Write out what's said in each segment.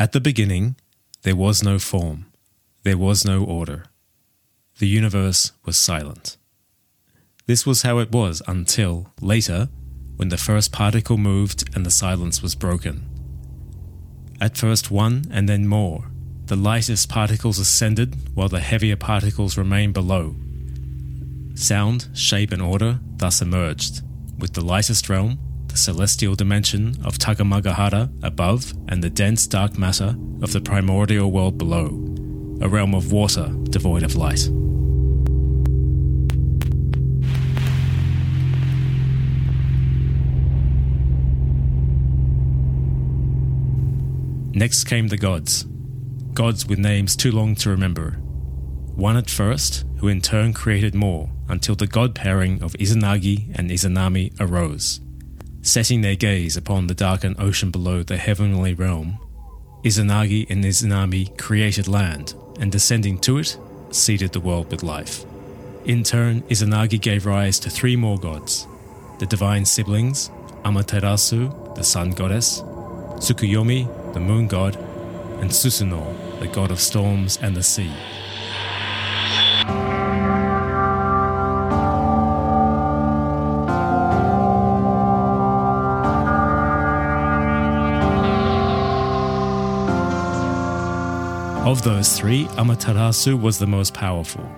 At the beginning, there was no form, there was no order. The universe was silent. This was how it was until, later, when the first particle moved and the silence was broken. At first one and then more, the lightest particles ascended while the heavier particles remained below. Sound, shape, and order thus emerged, with the lightest realm, the celestial dimension of Takamagahara above, and the dense dark matter of the primordial world below, a realm of water devoid of light. Next came the gods, gods with names too long to remember. One at first, who in turn created more, until the god pairing of Izanagi and Izanami arose. Setting their gaze upon the darkened ocean below the heavenly realm, Izanagi and Izanami created land, and descending to it, seeded the world with life. In turn, Izanagi gave rise to three more gods the divine siblings, Amaterasu, the sun goddess, Tsukuyomi, the moon god, and Susanoo, the god of storms and the sea. Of those three, Amaterasu was the most powerful,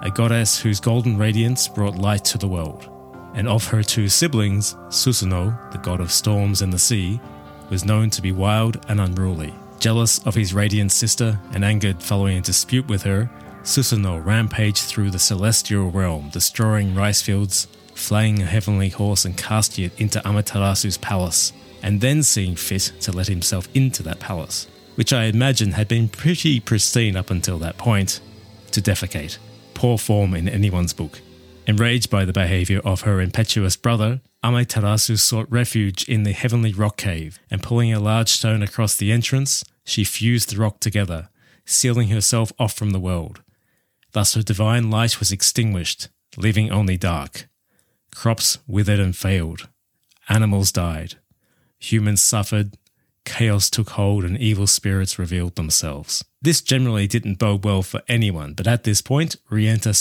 a goddess whose golden radiance brought light to the world. And of her two siblings, Susanoo, the god of storms and the sea, was known to be wild and unruly. Jealous of his radiant sister and angered following a dispute with her, Susanoo rampaged through the celestial realm, destroying rice fields, flaying a heavenly horse and casting it into Amaterasu's palace, and then seeing fit to let himself into that palace, which I imagine had been pretty pristine up until that point, to defecate. Poor form in anyone's book. Enraged by the behavior of her impetuous brother, Amaterasu sought refuge in the heavenly rock cave, and pulling a large stone across the entrance, she fused the rock together, sealing herself off from the world. Thus her divine light was extinguished, leaving only dark. Crops withered and failed. Animals died. Humans suffered. Chaos took hold and evil spirits revealed themselves. This generally didn't bode well for anyone, but at this point, re-enter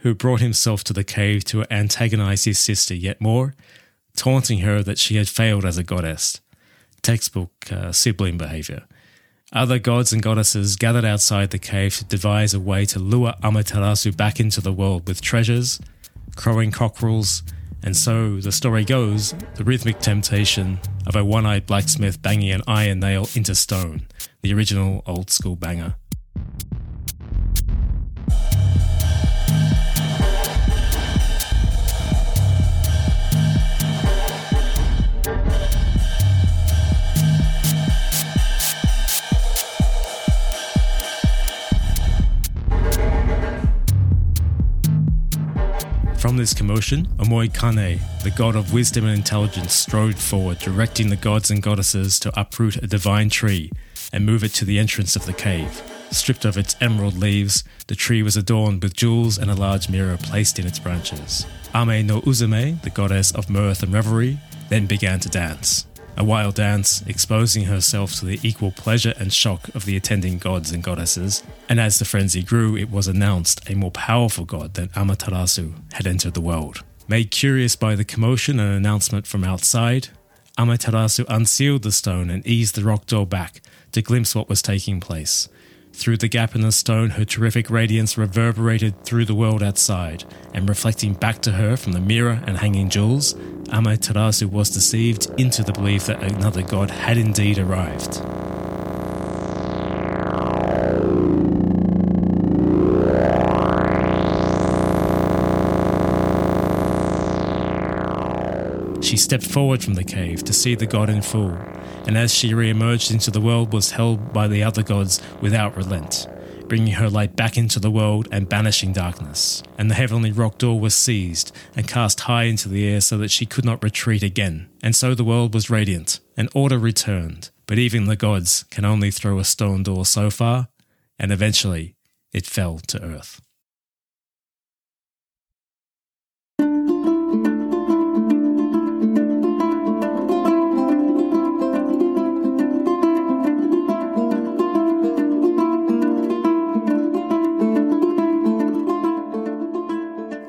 who brought himself to the cave to antagonize his sister yet more, taunting her that she had failed as a goddess. Textbook uh, sibling behavior. Other gods and goddesses gathered outside the cave to devise a way to lure Amaterasu back into the world with treasures, crowing cockerels, and so the story goes the rhythmic temptation of a one eyed blacksmith banging an iron nail into stone, the original old school banger. This commotion, Omoikane, the god of wisdom and intelligence, strode forward, directing the gods and goddesses to uproot a divine tree and move it to the entrance of the cave. Stripped of its emerald leaves, the tree was adorned with jewels and a large mirror placed in its branches. Ame no Uzume, the goddess of mirth and revelry, then began to dance a wild dance, exposing herself to the equal pleasure and shock of the attending gods and goddesses. And as the frenzy grew, it was announced a more powerful god than Amaterasu had entered the world. Made curious by the commotion and announcement from outside, Amaterasu unsealed the stone and eased the rock door back to glimpse what was taking place. Through the gap in the stone, her terrific radiance reverberated through the world outside, and reflecting back to her from the mirror and hanging jewels, Amaterasu was deceived into the belief that another god had indeed arrived. She stepped forward from the cave to see the god in full, and as she re-emerged into the world was held by the other gods without relent, bringing her light back into the world and banishing darkness. And the heavenly rock door was seized and cast high into the air so that she could not retreat again. And so the world was radiant, and order returned. But even the gods can only throw a stone door so far, and eventually it fell to earth.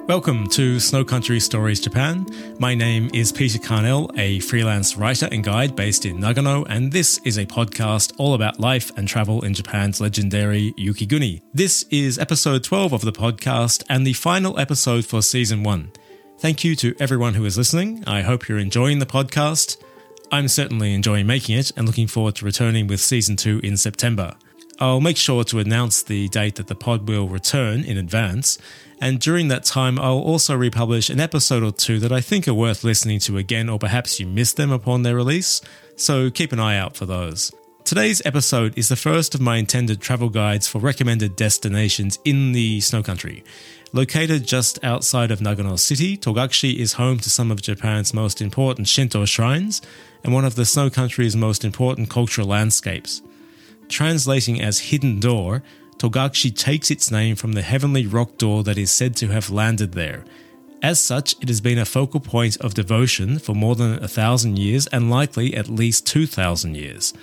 Welcome to Snow Country Stories Japan. My name is Peter Carnell, a freelance writer and guide based in Nagano, and this is a podcast all about life and travel in Japan's legendary Yukiguni. This is episode 12 of the podcast and the final episode for season 1. Thank you to everyone who is listening. I hope you're enjoying the podcast. I'm certainly enjoying making it and looking forward to returning with season 2 in September. I'll make sure to announce the date that the pod will return in advance, and during that time, I'll also republish an episode or two that I think are worth listening to again, or perhaps you missed them upon their release, so keep an eye out for those. Today's episode is the first of my intended travel guides for recommended destinations in the snow country. Located just outside of Nagano City, Togakushi is home to some of Japan's most important Shinto shrines and one of the snow country's most important cultural landscapes. Translating as hidden door, Togakushi takes its name from the heavenly rock door that is said to have landed there. As such, it has been a focal point of devotion for more than a thousand years and likely at least 2,000 years.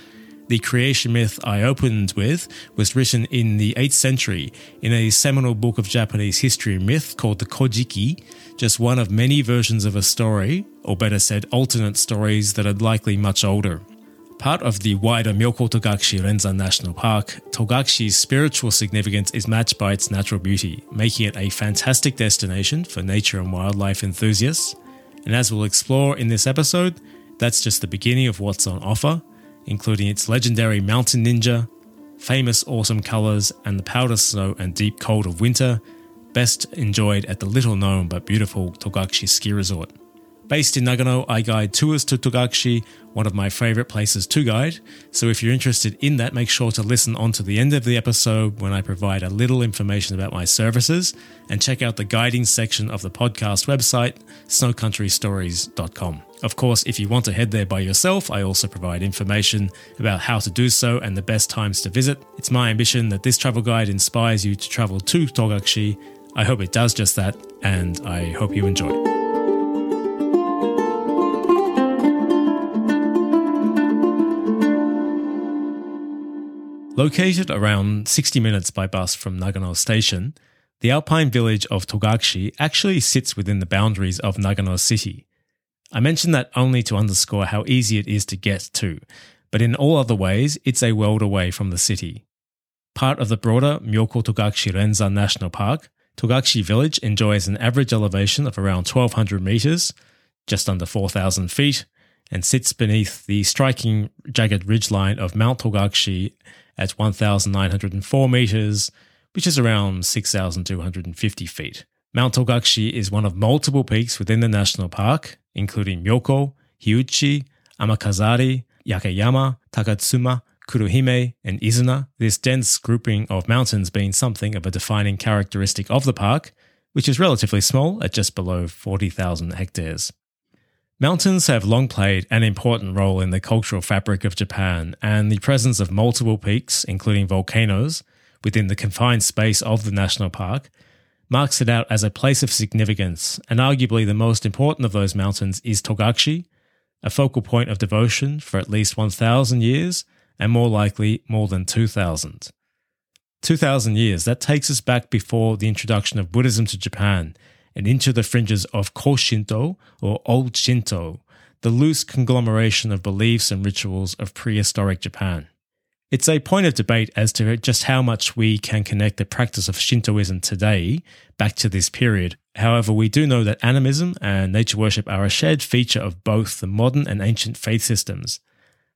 The creation myth I opened with was written in the 8th century in a seminal book of Japanese history myth called the Kojiki, just one of many versions of a story, or better said, alternate stories that are likely much older. Part of the wider Myoko Togakushi Renzan National Park, Togakushi's spiritual significance is matched by its natural beauty, making it a fantastic destination for nature and wildlife enthusiasts. And as we'll explore in this episode, that's just the beginning of what's on offer, including its legendary mountain ninja, famous autumn colours, and the powder snow and deep cold of winter, best enjoyed at the little known but beautiful Togakushi ski resort. Based in Nagano, I guide tours to Togakushi, one of my favorite places to guide. So if you're interested in that, make sure to listen on to the end of the episode when I provide a little information about my services and check out the guiding section of the podcast website, snowcountrystories.com. Of course, if you want to head there by yourself, I also provide information about how to do so and the best times to visit. It's my ambition that this travel guide inspires you to travel to Togakushi. I hope it does just that, and I hope you enjoy. Located around 60 minutes by bus from Nagano Station, the alpine village of Togakushi actually sits within the boundaries of Nagano City. I mention that only to underscore how easy it is to get to, but in all other ways, it's a world away from the city. Part of the broader Myoko Togakushi Renzan National Park, Togakushi village enjoys an average elevation of around 1200 meters, just under 4000 feet, and sits beneath the striking jagged ridgeline of Mount Togakushi at 1,904 meters, which is around 6,250 feet. Mount Togakushi is one of multiple peaks within the national park, including Myoko, Hiuchi, Amakazari, Yakeyama, Takatsuma, Kurohime, and Izuna, this dense grouping of mountains being something of a defining characteristic of the park, which is relatively small at just below 40,000 hectares. Mountains have long played an important role in the cultural fabric of Japan, and the presence of multiple peaks, including volcanoes, within the confined space of the national park marks it out as a place of significance, and arguably the most important of those mountains is Togakushi, a focal point of devotion for at least 1,000 years, and more likely more than 2,000. 2,000 years, that takes us back before the introduction of Buddhism to Japan and into the fringes of Koshinto or Old Shinto, the loose conglomeration of beliefs and rituals of prehistoric Japan. It's a point of debate as to just how much we can connect the practice of Shintoism today back to this period. However, we do know that animism and nature worship are a shared feature of both the modern and ancient faith systems.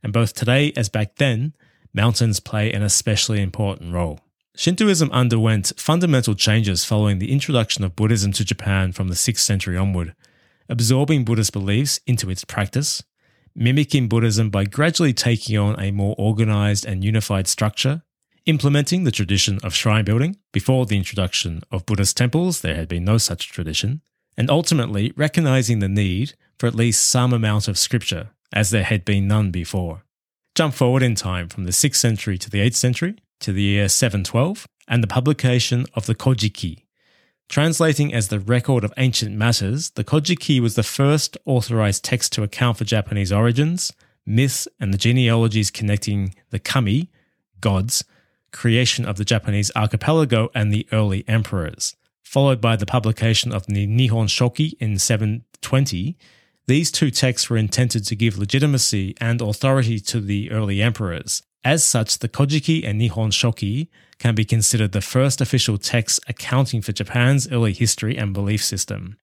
And both today as back then, mountains play an especially important role. Shintoism underwent fundamental changes following the introduction of Buddhism to Japan from the 6th century onward, absorbing Buddhist beliefs into its practice, mimicking Buddhism by gradually taking on a more organized and unified structure, implementing the tradition of shrine building. Before the introduction of Buddhist temples, there had been no such tradition, and ultimately recognizing the need for at least some amount of scripture, as there had been none before. Jump forward in time from the 6th century to the 8th century, to the year 712 and the publication of the Kojiki. Translating as the record of ancient matters, the Kojiki was the first authorized text to account for Japanese origins, myths, and the genealogies connecting the kami, gods, creation of the Japanese archipelago, and the early emperors. followed by the publication of the Nihon Shoki in 720, these two texts were intended to give legitimacy and authority to the early emperors. As such, the Kojiki and Nihon Shoki can be considered the first official texts accounting for Japan's early history and belief system.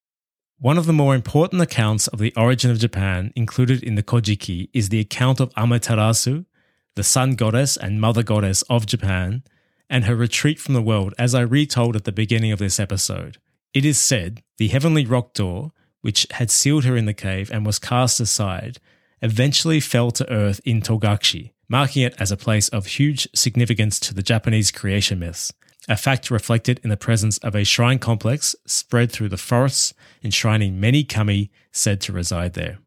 One of the more important accounts of the origin of Japan included in the Kojiki is the account of Amaterasu, the sun goddess and mother goddess of Japan, and her retreat from the world, as I retold at the beginning of this episode. It is said the heavenly rock door, which had sealed her in the cave and was cast aside, eventually fell to earth in Togakushi, marking it as a place of huge significance to the Japanese creation myths a fact reflected in the presence of a shrine complex spread through the forests, enshrining many kami said to reside there.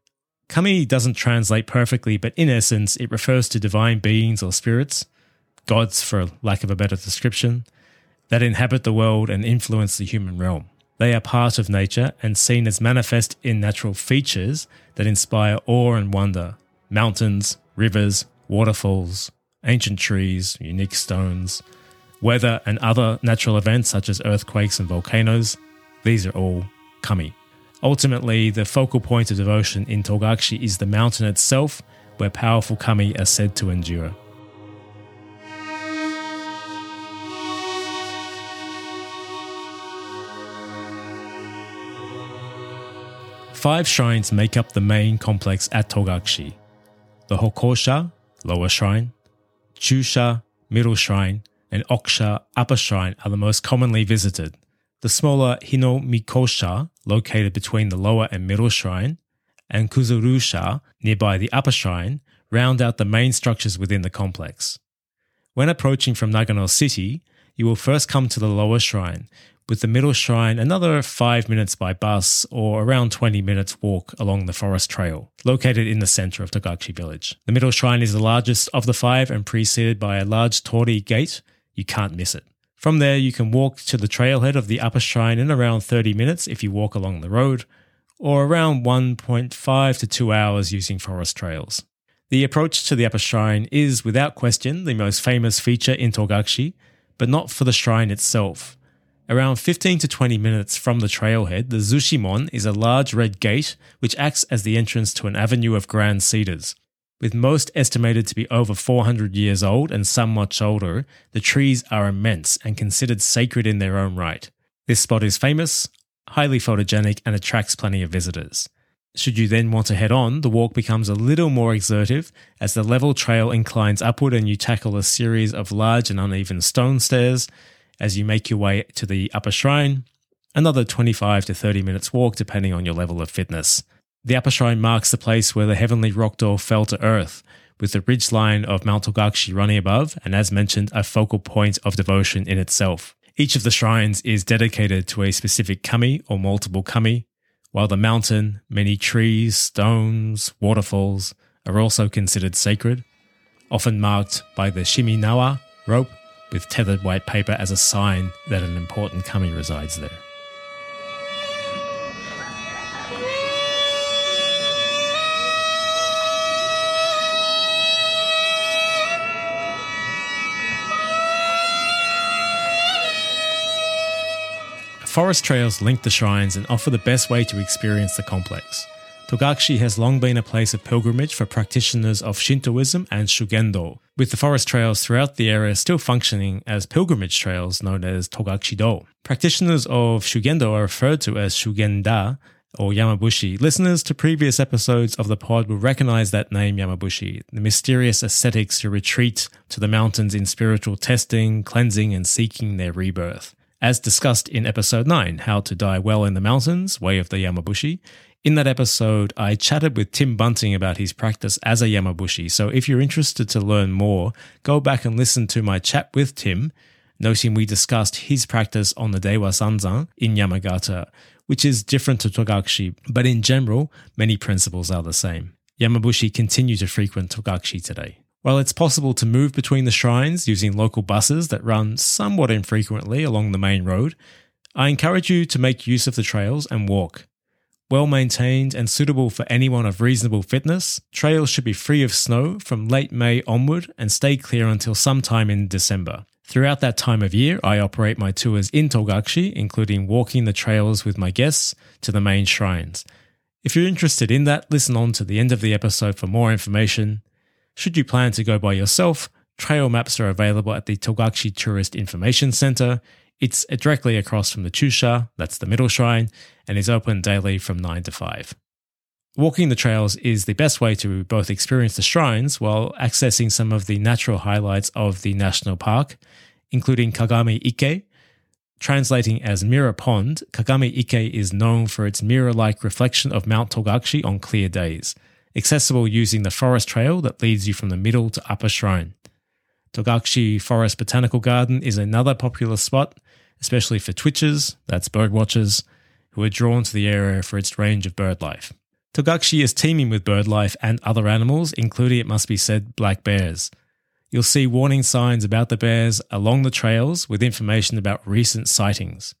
Kami doesn't translate perfectly, but in essence, it refers to divine beings or spirits, gods for lack of a better description, that inhabit the world and influence the human realm. They are part of nature and seen as manifest in natural features that inspire awe and wonder mountains, rivers, waterfalls, ancient trees, unique stones, weather, and other natural events such as earthquakes and volcanoes. These are all kami. Ultimately, the focal point of devotion in Togakushi is the mountain itself, where powerful kami are said to endure. Five shrines make up the main complex at Togakushi the Hokosha, lower shrine, Chusha, middle shrine, and Okusha Upper Shrine are the most commonly visited. The smaller Hinomikosha, located between the lower and middle shrine, and Kuzuryusha, nearby the upper shrine, round out the main structures within the complex. When approaching from Nagano City, you will first come to the lower shrine, with the middle shrine another 5 minutes by bus or around 20 minutes walk along the forest trail, located in the center of Togakushi village. The middle shrine is the largest of the five and preceded by a large torii gate you can't miss it. From there, you can walk to the trailhead of the upper shrine in around 30 minutes if you walk along the road, or around 1.5 to 2 hours using forest trails. The approach to the upper shrine is, without question, the most famous feature in Togakushi, but not for the shrine itself. Around 15 to 20 minutes from the trailhead, the Zuishinmon is a large red gate which acts as the entrance to an avenue of grand cedars. With most estimated to be over 400 years old and some much older, the trees are immense and considered sacred in their own right. This spot is famous, highly photogenic, and attracts plenty of visitors. Should you then want to head on, the walk becomes a little more exertive as the level trail inclines upward and you tackle a series of large and uneven stone stairs as you make your way to the upper shrine. Another 25 to 30 minutes walk depending on your level of fitness. The upper shrine marks the place where the heavenly rock door fell to earth, with the ridge line of Mount Togakushi running above, and as mentioned, a focal point of devotion in itself. Each of the shrines is dedicated to a specific kami or multiple kami, while the mountain, many trees, stones, waterfalls are also considered sacred, often marked by the shimenawa rope with tethered white paper as a sign that an important kami resides there. Forest trails link the shrines and offer the best way to experience the complex. Togakushi has long been a place of pilgrimage for practitioners of Shintoism and Shugendo, with the forest trails throughout the area still functioning as pilgrimage trails known as Togakushi-do. Practitioners of Shugendo are referred to as Shugenja or Yamabushi. Listeners to previous episodes of the pod will recognize that name Yamabushi, the mysterious ascetics who retreat to the mountains in spiritual testing, cleansing, and seeking their rebirth. As discussed in episode 9, How to Die Well in the Mountains, Way of the Yamabushi, in that episode, I chatted with Tim Bunting about his practice as a Yamabushi. So if you're interested to learn more, go back and listen to my chat with Tim, noting we discussed his practice on the Dewa Sanzan in Yamagata, which is different to Togakushi, but in general, many principles are the same. Yamabushi continue to frequent Togakushi today. While it's possible to move between the shrines using local buses that run somewhat infrequently along the main road, I encourage you to make use of the trails and walk. Well maintained and suitable for anyone of reasonable fitness, trails should be free of snow from late May onward and stay clear until sometime in December. Throughout that time of year, I operate my tours in Togakushi, including walking the trails with my guests to the main shrines. If you're interested in that, listen on to the end of the episode for more information. Should you plan to go by yourself, trail maps are available at the Togakushi Tourist Information Center. It's directly across from the Chusha, that's the middle shrine, and is open daily from 9 to 5. Walking the trails is the best way to both experience the shrines while accessing some of the natural highlights of the national park, including Kagami Ike. Translating as Mirror Pond, Kagami Ike is known for its mirror like reflection of Mount Togakushi on clear days, accessible using the forest trail that leads you from the middle to upper shrine. Togakushi Forest Botanical Garden is another popular spot, especially for twitchers, that's bird watchers, who are drawn to the area for its range of bird life. Togakushi is teeming with bird life and other animals, including, it must be said, black bears. You'll see warning signs about the bears along the trails with information about recent sightings.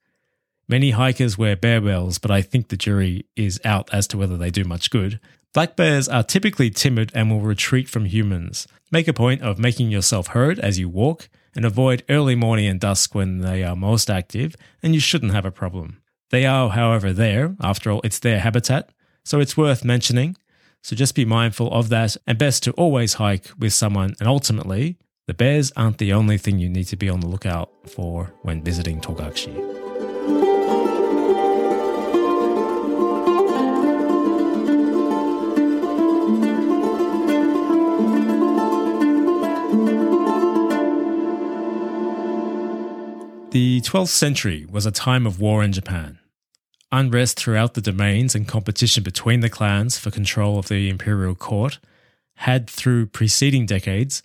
Many hikers wear bear bells, but I think the jury is out as to whether they do much good. Black bears are typically timid and will retreat from humans. Make a point of making yourself heard as you walk and avoid early morning and dusk when they are most active, and you shouldn't have a problem. They are, however, there. After all, it's their habitat, so it's worth mentioning. So just be mindful of that and best to always hike with someone. And ultimately, the bears aren't the only thing you need to be on the lookout for when visiting Togakushi. 12th century was a time of war in Japan. Unrest throughout the domains and competition between the clans for control of the imperial court had, through preceding decades,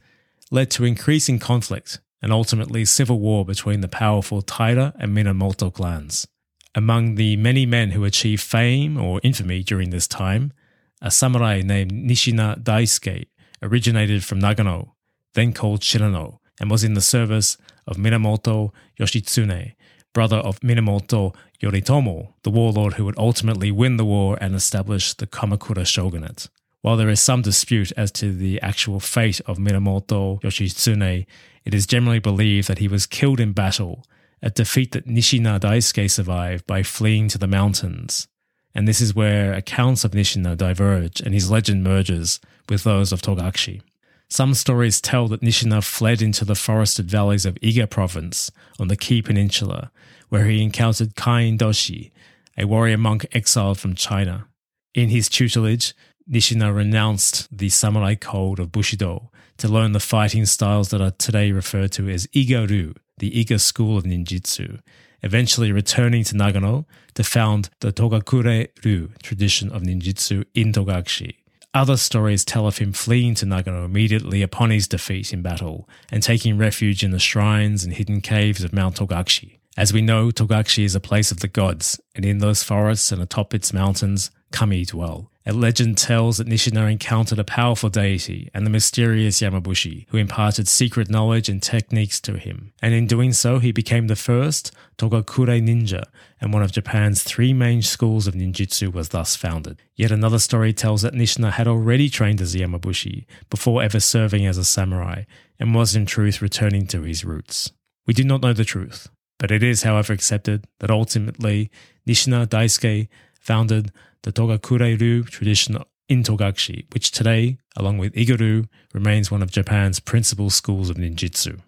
led to increasing conflict and ultimately civil war between the powerful Taira and Minamoto clans. Among the many men who achieved fame or infamy during this time, a samurai named Nishina Daisuke originated from Nagano, then called Shinano, and was in the service of Minamoto Yoshitsune, brother of Minamoto Yoritomo, the warlord who would ultimately win the war and establish the Kamakura shogunate. While there is some dispute as to the actual fate of Minamoto Yoshitsune, it is generally believed that he was killed in battle, a defeat that Nishina Daisuke survived by fleeing to the mountains. And this is where accounts of Nishina diverge and his legend merges with those of Togakushi. Some stories tell that Nishina fled into the forested valleys of Iga province on the Kii Peninsula, where he encountered Kain Doshi, a warrior monk exiled from China. In his tutelage, Nishina renounced the samurai code of Bushido to learn the fighting styles that are today referred to as Iga-ryu, the Iga school of ninjutsu, eventually returning to Nagano to found the Togakure-ryu tradition of ninjutsu in Togakushi. Other stories tell of him fleeing to Nagano immediately upon his defeat in battle and taking refuge in the shrines and hidden caves of Mount Togakushi. As we know, Togakushi is a place of the gods, and in those forests and atop its mountains, kami dwell. A legend tells that Nishina encountered a powerful deity and the mysterious Yamabushi, who imparted secret knowledge and techniques to him. And in doing so, he became the first Togakure ninja, and one of Japan's three main schools of ninjutsu was thus founded. Yet another story tells that Nishina had already trained as a Yamabushi before ever serving as a samurai, and was in truth returning to his roots. We do not know the truth, but it is, however, accepted that ultimately Nishina Daisuke founded the Togakure-ryu tradition in Togakushi, which today, along with Iga-ryu, remains one of Japan's principal schools of ninjutsu.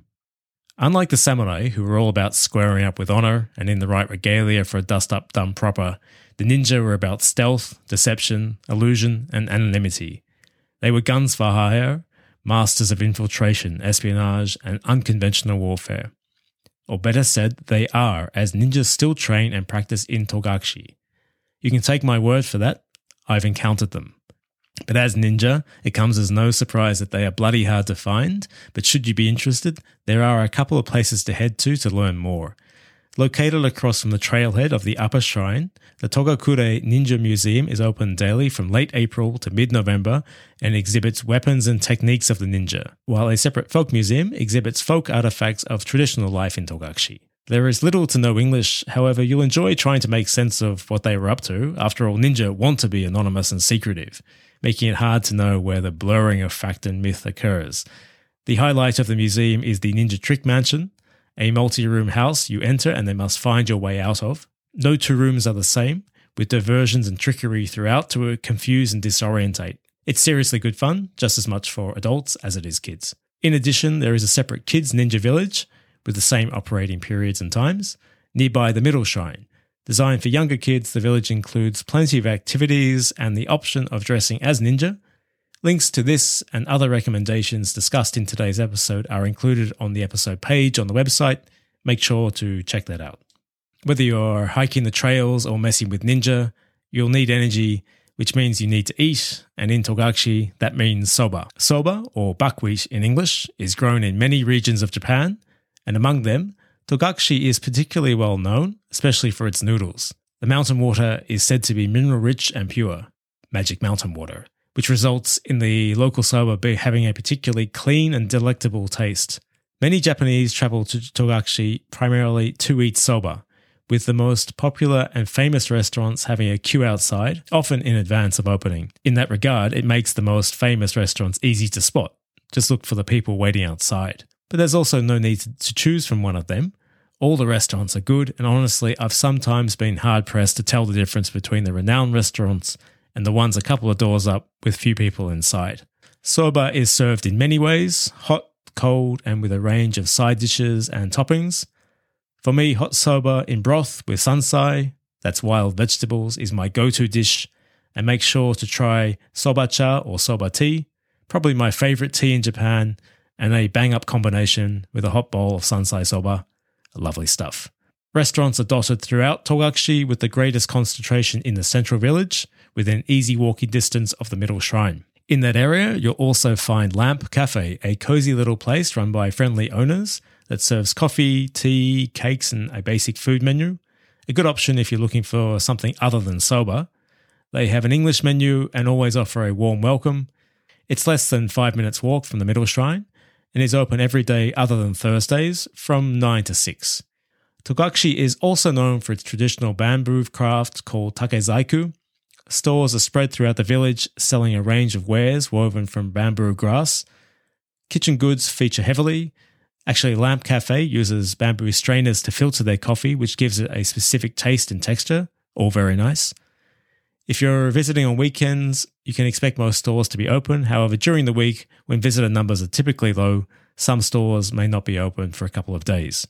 Unlike the samurai, who were all about squaring up with honor and in the right regalia for a dust up done proper, the ninja were about stealth, deception, illusion, and anonymity. They were guns for hire, masters of infiltration, espionage, and unconventional warfare. Or better said, they are, as ninjas still train and practice in Togakushi. You can take my word for that, I've encountered them. But as ninja, it comes as no surprise that they are bloody hard to find, but should you be interested, there are a couple of places to head to to learn more. Located across from the trailhead of the Upper Shrine, the Togakure Ninja Museum is open daily from late April to mid November and exhibits weapons and techniques of the ninja, while a separate folk museum exhibits folk artifacts of traditional life in Togakushi. There is little to no English, however, you'll enjoy trying to make sense of what they were up to. After all, ninja want to be anonymous and secretive, making it hard to know where the blurring of fact and myth occurs. The highlight of the museum is the Ninja Trick Mansion, a multi room house you enter and then must find your way out of. No two rooms are the same, with diversions and trickery throughout to confuse and disorientate. It's seriously good fun, just as much for adults as it is kids. In addition, there is a separate kids ninja village with the same operating periods and times nearby the middle shrine. Designed for younger kids, the village includes plenty of activities and the option of dressing as ninja. Links to this and other recommendations discussed in today's episode are included on the episode page on the website. Make sure to check that out. Whether you're hiking the trails or messing with ninja, you'll need energy, which means you need to eat, and in Togakushi, that means soba. Soba, or buckwheat in English, is grown in many regions of Japan, and among them, Togakushi is particularly well known, especially for its noodles. The mountain water is said to be mineral rich and pure, magic mountain water, which results in the local soba having a particularly clean and delectable taste. Many Japanese travel to Togakushi primarily to eat soba, with the most popular and famous restaurants having a queue outside, often in advance of opening. In that regard, it makes the most famous restaurants easy to spot. Just look for the people waiting outside. But there's also no need to choose from one of them. All the restaurants are good, and honestly, I've sometimes been hard pressed to tell the difference between the renowned restaurants and the ones a couple of doors up with few people inside. Soba is served in many ways hot, cold, and with a range of side dishes and toppings. For me, hot soba in broth with sansai, that's wild vegetables, is my go to dish. And make sure to try soba cha or soba tea, probably my favorite tea in Japan, and a bang up combination with a hot bowl of sansai soba. Lovely stuff. Restaurants are dotted throughout Togakushi with the greatest concentration in the central village, within easy walking distance of the middle shrine. In that area, you'll also find Lamp Cafe, a cozy little place run by friendly owners that serves coffee, tea, cakes, and a basic food menu. A good option if you're looking for something other than soba. They have an English menu and always offer a warm welcome. It's less than five minutes' walk from the middle shrine and is open every day other than Thursdays from 9 to 6. Togakushi is also known for its traditional bamboo craft called takezaiku. Stores are spread throughout the village, selling a range of wares woven from bamboo grass. Kitchen goods feature heavily, Actually, Lamp Cafe uses bamboo strainers to filter their coffee, which gives it a specific taste and texture, all very nice. If you're visiting on weekends, you can expect most stores to be open. However, during the week, when visitor numbers are typically low, some stores may not be open for a couple of days.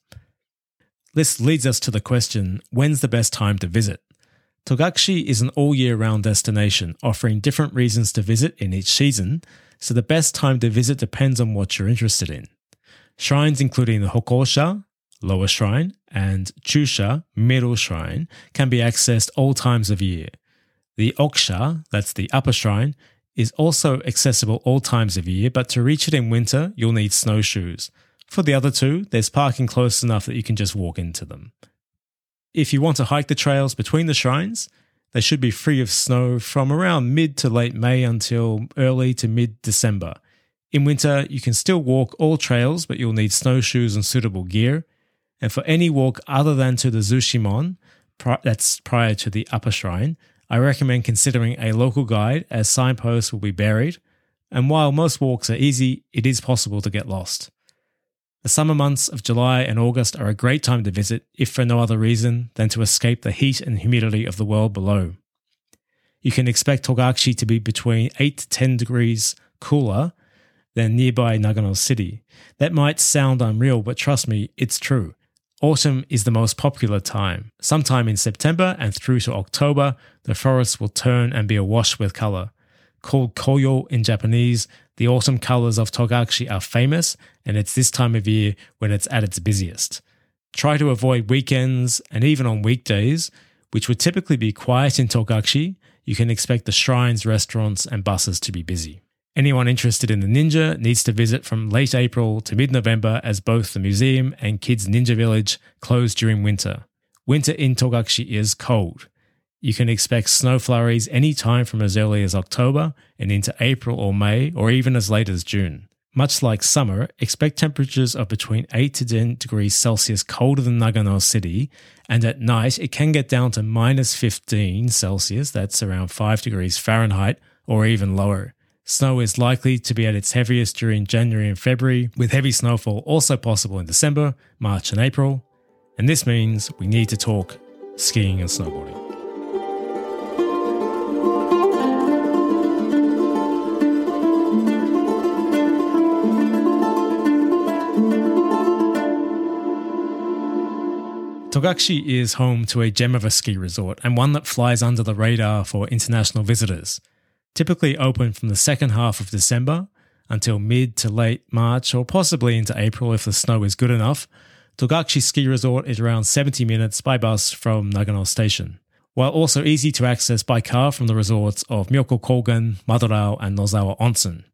This leads us to the question when's the best time to visit? Togakushi is an all year round destination, offering different reasons to visit in each season, so the best time to visit depends on what you're interested in. Shrines including the Hokosha, lower shrine, and Chusha, middle shrine, can be accessed all times of year. The Okusha, that's the upper shrine, is also accessible all times of year, but to reach it in winter, you'll need snowshoes. For the other two, there's parking close enough that you can just walk into them. If you want to hike the trails between the shrines, they should be free of snow from around mid to late May until early to mid December. In winter, you can still walk all trails, but you'll need snowshoes and suitable gear. And for any walk other than to the Zuishinmon, that's prior to the upper shrine, I recommend considering a local guide as signposts will be buried. And while most walks are easy, it is possible to get lost. The summer months of July and August are a great time to visit, if for no other reason than to escape the heat and humidity of the world below. You can expect Togakushi to be between 8 to 10 degrees cooler than nearby Nagano City. That might sound unreal, but trust me, it's true. Autumn is the most popular time. Sometime in September and through to October, the forests will turn and be awash with color. Called koyo in Japanese, the autumn colors of Togakushi are famous, and it's this time of year when it's at its busiest. Try to avoid weekends and even on weekdays, which would typically be quiet in Togakushi, you can expect the shrines, restaurants, and buses to be busy. Anyone interested in the ninja needs to visit from late April to mid November as both the museum and Kids Ninja Village close during winter. Winter in Togakushi is cold. You can expect snow flurries any time from as early as October and into April or May, or even as late as June. Much like summer, expect temperatures of between 8 to 10 degrees Celsius colder than Nagano City, and at night it can get down to minus 15 Celsius, that's around 5 degrees Fahrenheit, or even lower. Snow is likely to be at its heaviest during January and February, with heavy snowfall also possible in December, March, and April. And this means we need to talk skiing and snowboarding. Togakushi is home to a gem of a ski resort and one that flies under the radar for international visitors typically open from the second half of December until mid to late March or possibly into April if the snow is good enough. Togakushi Ski Resort is around 70 minutes by bus from Nagano Station, while also easy to access by car from the resorts of Myoko Kogen, Madarao, and Nozawa Onsen.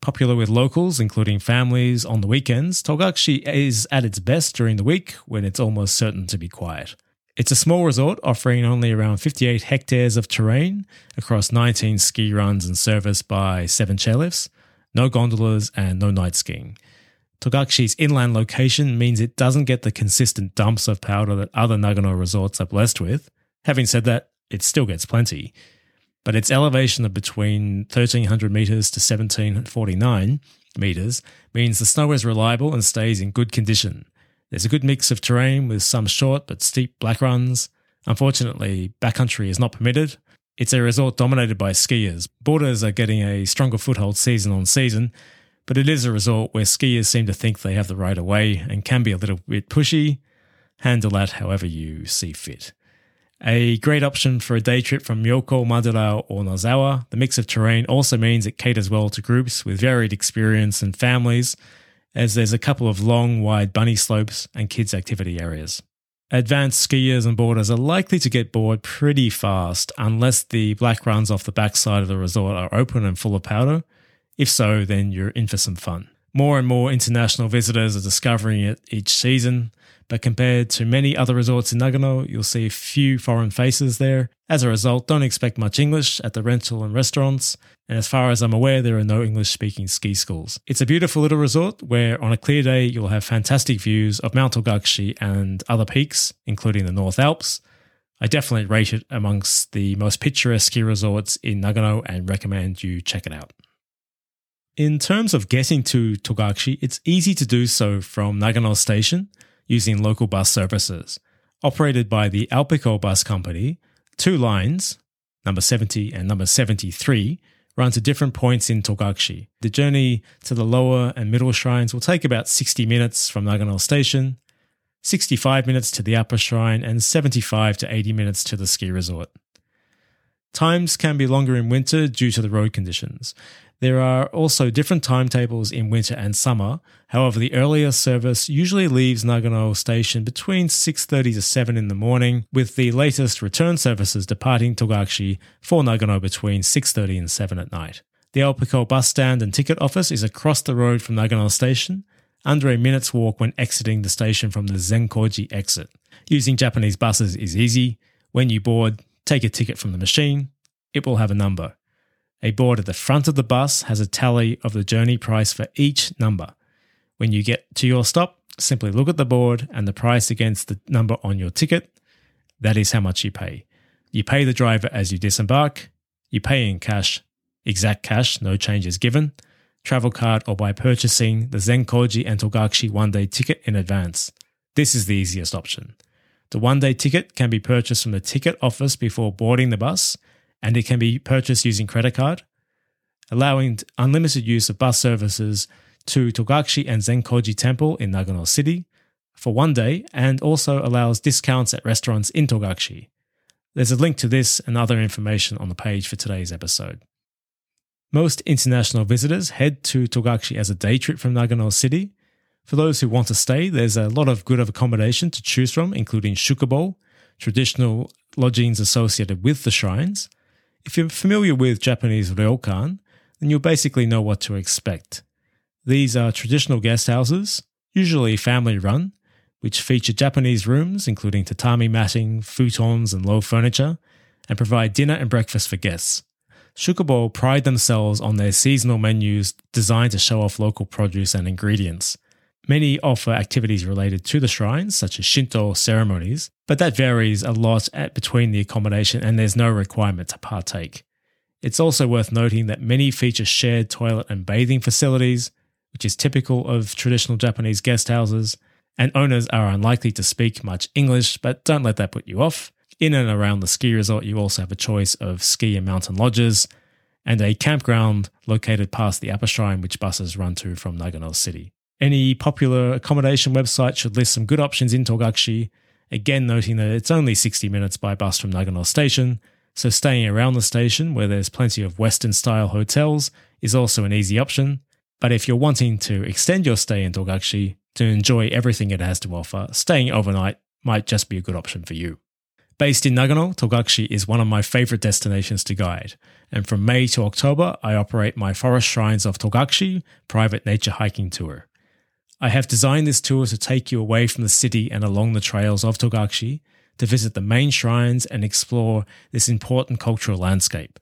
Popular with locals, including families, on the weekends, Togakushi is at its best during the week when it's almost certain to be quiet. It's a small resort offering only around 58 hectares of terrain across 19 ski runs and serviced by seven chairlifts, no gondolas, and no night skiing. Togakushi's inland location means it doesn't get the consistent dumps of powder that other Nagano resorts are blessed with. Having said that, it still gets plenty. But its elevation of between 1300 meters to 1749 meters means the snow is reliable and stays in good condition. There's a good mix of terrain with some short but steep black runs. Unfortunately, backcountry is not permitted. It's a resort dominated by skiers. Boarders are getting a stronger foothold season on season, but it is a resort where skiers seem to think they have the right of way and can be a little bit pushy. Handle that however you see fit. A great option for a day trip from Myoko, Madarao, or Nozawa. The mix of terrain also means it caters well to groups with varied experience and families as there's a couple of long, wide bunny slopes and kids' activity areas. Advanced skiers and boarders are likely to get bored pretty fast unless the black runs off the backside of the resort are open and full of powder. If so, then you're in for some fun. More and more international visitors are discovering it each season, but compared to many other resorts in Nagano, you'll see few foreign faces there. As a result, don't expect much English at the rental and restaurants, and as far as I'm aware, there are no English speaking ski schools. It's a beautiful little resort where on a clear day you'll have fantastic views of Mount Togakushi and other peaks, including the North Alps. I definitely rate it amongst the most picturesque ski resorts in Nagano and recommend you check it out. In terms of getting to Togakushi, it's easy to do so from Nagano Station using local bus services. Operated by the Alpico Bus Company, two lines, number 70 and number 73, run to different points in Togakushi. The journey to the lower and middle shrines will take about 60 minutes from Nagano Station, 65 minutes to the upper shrine, and 75 to 80 minutes to the ski resort. Times can be longer in winter due to the road conditions. There are also different timetables in winter and summer. However, the earlier service usually leaves Nagano station between 6:30 to 7 in the morning, with the latest return services departing Togakushi for Nagano between 6:30 and 7 at night. The Alpico bus stand and ticket office is across the road from Nagano station, under a minute's walk when exiting the station from the Zenkoji exit. Using Japanese buses is easy. When you board, take a ticket from the machine. It will have a number. A board at the front of the bus has a tally of the journey price for each number. When you get to your stop, simply look at the board and the price against the number on your ticket. That is how much you pay. You pay the driver as you disembark. You pay in cash, exact cash, no changes given, travel card, or by purchasing the Zenkoji and Togakushi one day ticket in advance. This is the easiest option. The one day ticket can be purchased from the ticket office before boarding the bus and it can be purchased using credit card, allowing unlimited use of bus services to Togakushi and Zenkoji Temple in Nagano City for one day and also allows discounts at restaurants in Togakushi. There's a link to this and other information on the page for today's episode. Most international visitors head to Togakushi as a day trip from Nagano City. For those who want to stay, there's a lot of good accommodation to choose from, including shukubo, traditional lodgings associated with the shrines, if you're familiar with Japanese ryokan, then you'll basically know what to expect. These are traditional guest houses, usually family run, which feature Japanese rooms, including tatami matting, futons, and low furniture, and provide dinner and breakfast for guests. Shukubo pride themselves on their seasonal menus designed to show off local produce and ingredients. Many offer activities related to the shrines, such as Shinto ceremonies, but that varies a lot at between the accommodation and there's no requirement to partake. It's also worth noting that many feature shared toilet and bathing facilities, which is typical of traditional Japanese guest houses, and owners are unlikely to speak much English, but don't let that put you off. In and around the ski resort, you also have a choice of ski and mountain lodges and a campground located past the upper shrine, which buses run to from Nagano City. Any popular accommodation website should list some good options in Togakushi, again noting that it's only 60 minutes by bus from Nagano Station, so staying around the station where there's plenty of Western style hotels is also an easy option. But if you're wanting to extend your stay in Togakushi to enjoy everything it has to offer, staying overnight might just be a good option for you. Based in Nagano, Togakushi is one of my favorite destinations to guide, and from May to October, I operate my Forest Shrines of Togakushi private nature hiking tour. I have designed this tour to take you away from the city and along the trails of Togakushi to visit the main shrines and explore this important cultural landscape.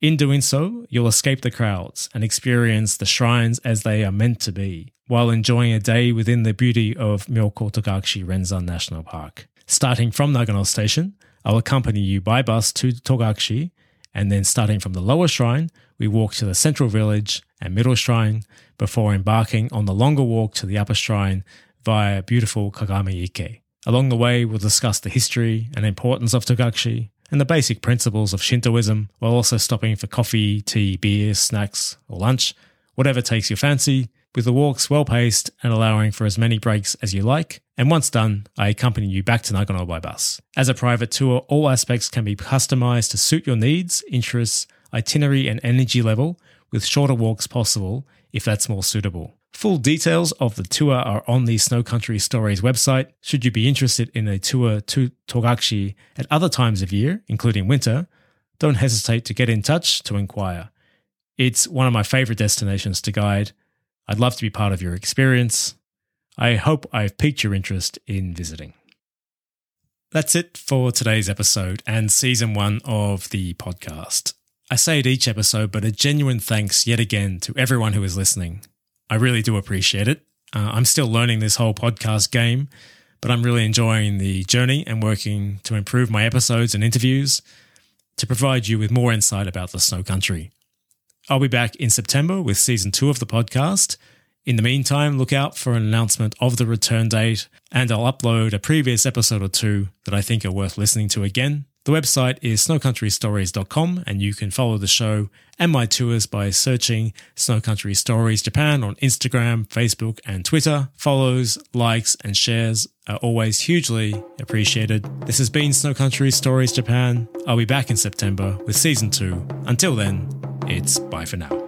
In doing so, you'll escape the crowds and experience the shrines as they are meant to be, while enjoying a day within the beauty of Myoko Togakushi Renzan National Park. Starting from Nagano Station, I'll accompany you by bus to Togakushi, and then starting from the lower shrine, we walk to the central village and middle shrine before embarking on the longer walk to the upper shrine via beautiful Kagami Ike. Along the way, we'll discuss the history and importance of Togakushi and the basic principles of Shintoism while also stopping for coffee, tea, beer, snacks, or lunch, whatever takes your fancy, with the walks well paced and allowing for as many breaks as you like. And once done, I accompany you back to Nagano by bus. As a private tour, all aspects can be customized to suit your needs, interests, itinerary, and energy level, with shorter walks possible if that's more suitable. Full details of the tour are on the Snow Country Stories website. Should you be interested in a tour to Togakushi at other times of year, including winter, don't hesitate to get in touch to inquire. It's one of my favorite destinations to guide, I'd love to be part of your experience. I hope I've piqued your interest in visiting. That's it for today's episode and season one of the podcast. I say it each episode, but a genuine thanks yet again to everyone who is listening. I really do appreciate it. Uh, I'm still learning this whole podcast game, but I'm really enjoying the journey and working to improve my episodes and interviews to provide you with more insight about the snow country. I'll be back in September with season two of the podcast. In the meantime, look out for an announcement of the return date, and I'll upload a previous episode or two that I think are worth listening to again. The website is snowcountrystories.com, and you can follow the show and my tours by searching Snow Country Stories Japan on Instagram, Facebook, and Twitter. Follows, likes, and shares are always hugely appreciated. This has been Snow Country Stories Japan. I'll be back in September with season two. Until then, it's bye for now.